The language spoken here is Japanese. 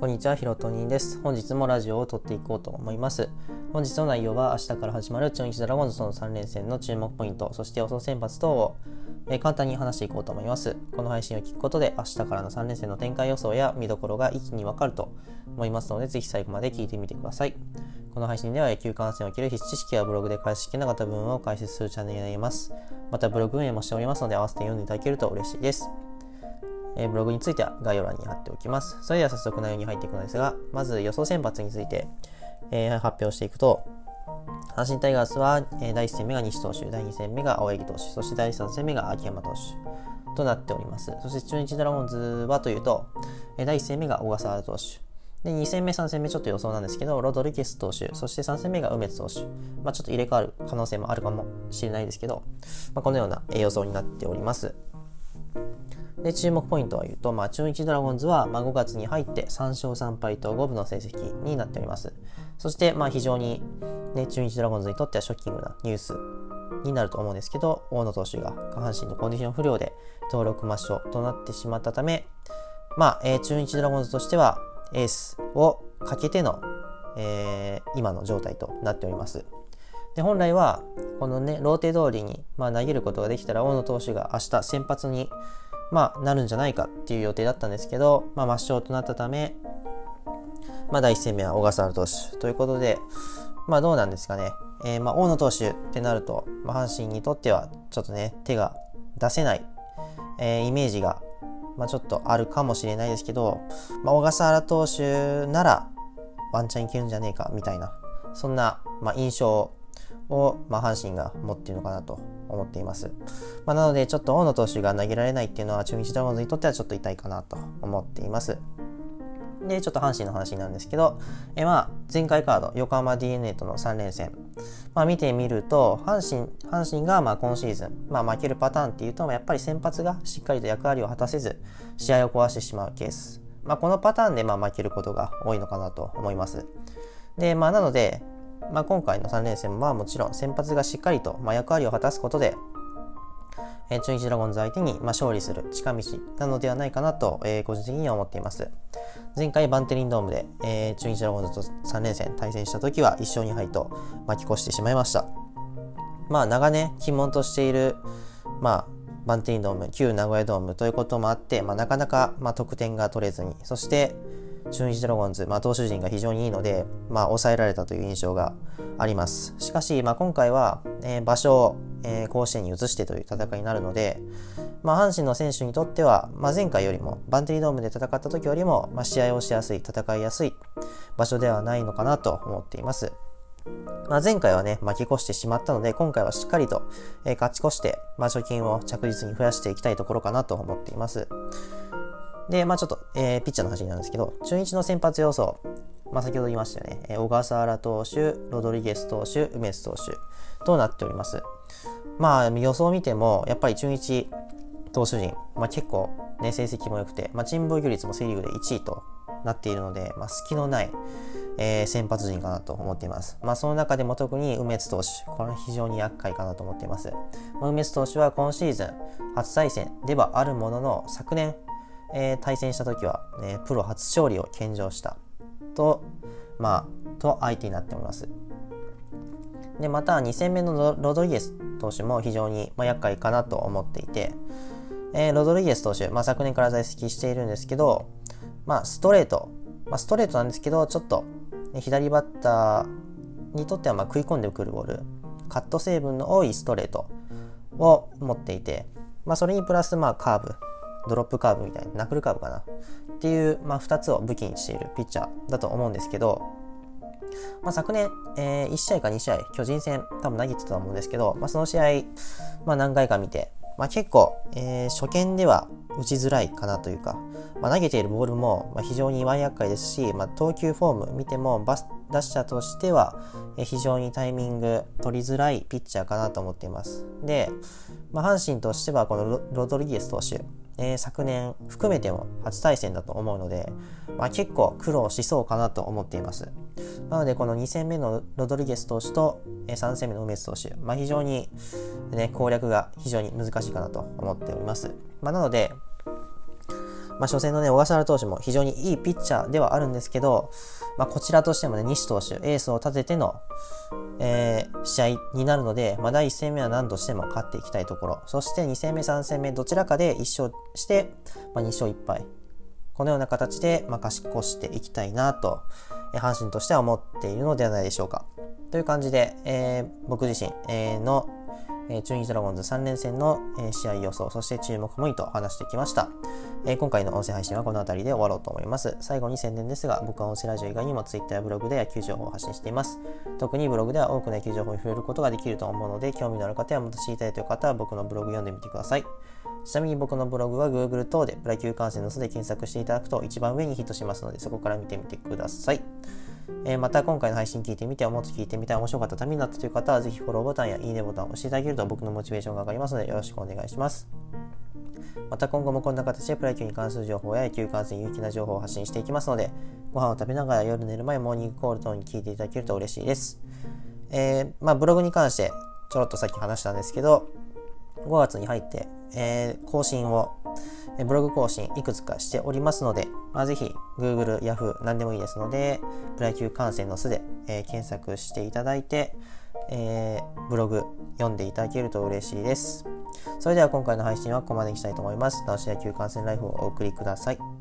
こんにちは、ひろとにんです。本日もラジオを撮っていこうと思います。本日の内容は明日から始まる中日ドラゴンズとの3連戦の注目ポイント、そして予想先発等を、え、簡単に話していこうと思います。この配信を聞くことで明日からの3連戦の展開予想や見どころが一気にわかると思いますので、ぜひ最後まで聞いてみてください。この配信では野球観戦を切る必知識やブログで解析なかった部分を解説するチャンネルになります。またブログ運営もしておりますので、合わせて読んでいただけると嬉しいです。えー、ブログについては概要欄に貼っておきます。それでは早速内容に入っていくのですが、まず予想先発について、えー、発表していくと、阪神タイガースは、えー、第1戦目が西投手、第2戦目が青柳投手、そして第3戦目が秋山投手となっております。そして中日ドラゴンズはというと、えー、第1戦目が小笠原投手、で、2戦目、3戦目ちょっと予想なんですけど、ロドリゲス投手、そして3戦目が梅津投手。まあ、ちょっと入れ替わる可能性もあるかもしれないですけど、まあ、このような予想になっております。で、注目ポイントは言うと、まあ、中日ドラゴンズは、まあ、5月に入って3勝3敗と5分の成績になっております。そして、まあ、非常に、ね、中日ドラゴンズにとってはショッキングなニュースになると思うんですけど、大野投手が下半身のコンディション不良で登録抹消となってしまったため、まあ、えー、中日ドラゴンズとしては、エースをかけての、えー、今の状態となっております。で本来はこのねローテ通りに、まあ、投げることができたら大野投手が明日先発にまあ、なるんじゃないかっていう予定だったんですけど、まあ、抹消となったため、まあ、第1戦目は小笠原投手ということで、まあ、どうなんですかね。えー、まあ、大野投手ってなると、まあ、阪神にとっては、ちょっとね、手が出せない、えー、イメージが、まあ、ちょっとあるかもしれないですけど、まあ、小笠原投手なら、ワンチャンいけるんじゃねえか、みたいな、そんな、まあ、印象を、をまあ、阪神が持っているのかなと思っています。まあ、なので、ちょっと大野投手が投げられないっていうのは、中日ドラゴンズにとってはちょっと痛いかなと思っています。で、ちょっと阪神の話なんですけど、えまあ、前回カード、横浜 DNA との3連戦、まあ、見てみると、阪神、阪神がまあ今シーズン、まあ、負けるパターンっていうと、やっぱり先発がしっかりと役割を果たせず、試合を壊してしまうケース。まあ、このパターンでまあ負けることが多いのかなと思います。で、まあ、なので、まあ、今回の3連戦はもちろん先発がしっかりと、まあ、役割を果たすことで、えー、中日ドラゴンズ相手に、まあ、勝利する近道なのではないかなと、えー、個人的には思っています。前回バンテリンドームで、えー、中日ドラゴンズと3連戦対戦した時は1勝2敗と巻き越してしまいました。まあ長年鬼門としている、まあ、バンテリンドーム、旧名古屋ドームということもあって、まあ、なかなか、まあ、得点が取れずに、そして、中日ドラゴンズ、まあ、投手陣が非常にいいので、まあ、抑えられたという印象があります。しかし、まあ、今回は、えー、場所を、えー、甲子園に移してという戦いになるので、まあ、阪神の選手にとっては、まあ、前回よりも、バンテリードームで戦った時よりも、まあ、試合をしやすい、戦いやすい場所ではないのかなと思っています。まあ、前回はね、巻き越してしまったので、今回はしっかりと、えー、勝ち越して、まあ、貯金を着実に増やしていきたいところかなと思っています。で、まあちょっと、えー、ピッチャーの話になるんですけど、中日の先発予想、まあ先ほど言いましたよね、えー、小笠原投手、ロドリゲス投手、梅津投手となっております。まあ予想を見ても、やっぱり中日投手陣、まあ結構ね、成績も良くて、まあ珍防御率もセリーグで1位となっているので、まあ隙のない、えー、先発陣かなと思っています。まあその中でも特に梅津投手、これは非常に厄介かなと思っています。まあ、梅津投手は今シーズン初対戦ではあるものの、昨年えー、対戦した時は、ね、プロ初勝利を献上したと、まあ、と相手になっております。で、また2戦目のロドリゲス投手も非常に、まあ、厄介かなと思っていて、えー、ロドリゲス投手、まあ、昨年から在籍しているんですけど、まあ、ストレート、まあ、ストレートなんですけど、ちょっと、ね、左バッターにとってはまあ食い込んでくるボール、カット成分の多いストレートを持っていて、まあ、それにプラスまあカーブ、ドロップカーブみたいな、ナックルカーブかなっていう、まあ、2つを武器にしているピッチャーだと思うんですけど、まあ、昨年、えー、1試合か2試合、巨人戦多分投げてたと思うんですけど、まあ、その試合、まあ、何回か見て、まあ、結構、えー、初見では打ちづらいかなというか、まあ、投げているボールも非常に厄介ですし、まあ、投球フォーム見てもバス打者としては非常にタイミング取りづらいピッチャーかなと思っています。で、まあ、阪神としてはこのロドリゲス投手、えー、昨年含めても初対戦だと思うので、まあ、結構苦労しそうかなと思っています。なのでこの2戦目のロドリゲス投手と3戦目の梅津投手、まあ、非常に、ね、攻略が非常に難しいかなと思っております。まあ、なので、まあ、初戦のね、小笠原投手も非常にいいピッチャーではあるんですけど、まあ、こちらとしてもね、西投手、エースを立てての、えー、試合になるので、まあ、第1戦目は何としても勝っていきたいところ、そして2戦目、3戦目、どちらかで1勝して、まあ、2勝1敗。このような形で、まあ、勝ち越していきたいなと、えー、阪神としては思っているのではないでしょうか。という感じで、えー、僕自身、えー、のえ中日ドラゴンズ3連戦の、え試合予想、そして注目ポイントを話してきました。え今回の音声配信はこの辺りで終わろうと思います。最後に宣伝ですが、僕は音声ラジオ以外にも Twitter やブログで野球情報を発信しています。特にブログでは多くの野球情報に触れることができると思うので、興味のある方やもっと知りたいという方は僕のブログ読んでみてください。ちなみに僕のブログは Google 等でプロ野球観戦の巣で検索していただくと一番上にヒットしますので、そこから見てみてください。えー、また今回の配信聞いてみて、もっと聞いてみたい、面白かったためになったという方は、ぜひフォローボタンやいいねボタンを押していただけると僕のモチベーションが上がりますので、よろしくお願いします。また今後もこんな形でプロ野球に関する情報や野球観戦有機な情報を発信していきますので、ご飯を食べながら夜寝る前、モーニングコール等に聞いていただけると嬉しいです。えー、まあブログに関してちょろっとさっき話したんですけど、5月に入って、えー、更新をブログ更新いくつかしておりますので、まあ、ぜひ Google、Yahoo 何でもいいですので、プロ野球観戦の巣で、えー、検索していただいて、えー、ブログ読んでいただけると嬉しいです。それでは今回の配信はここまでにしたいと思います。直し野球観戦ライフをお送りください。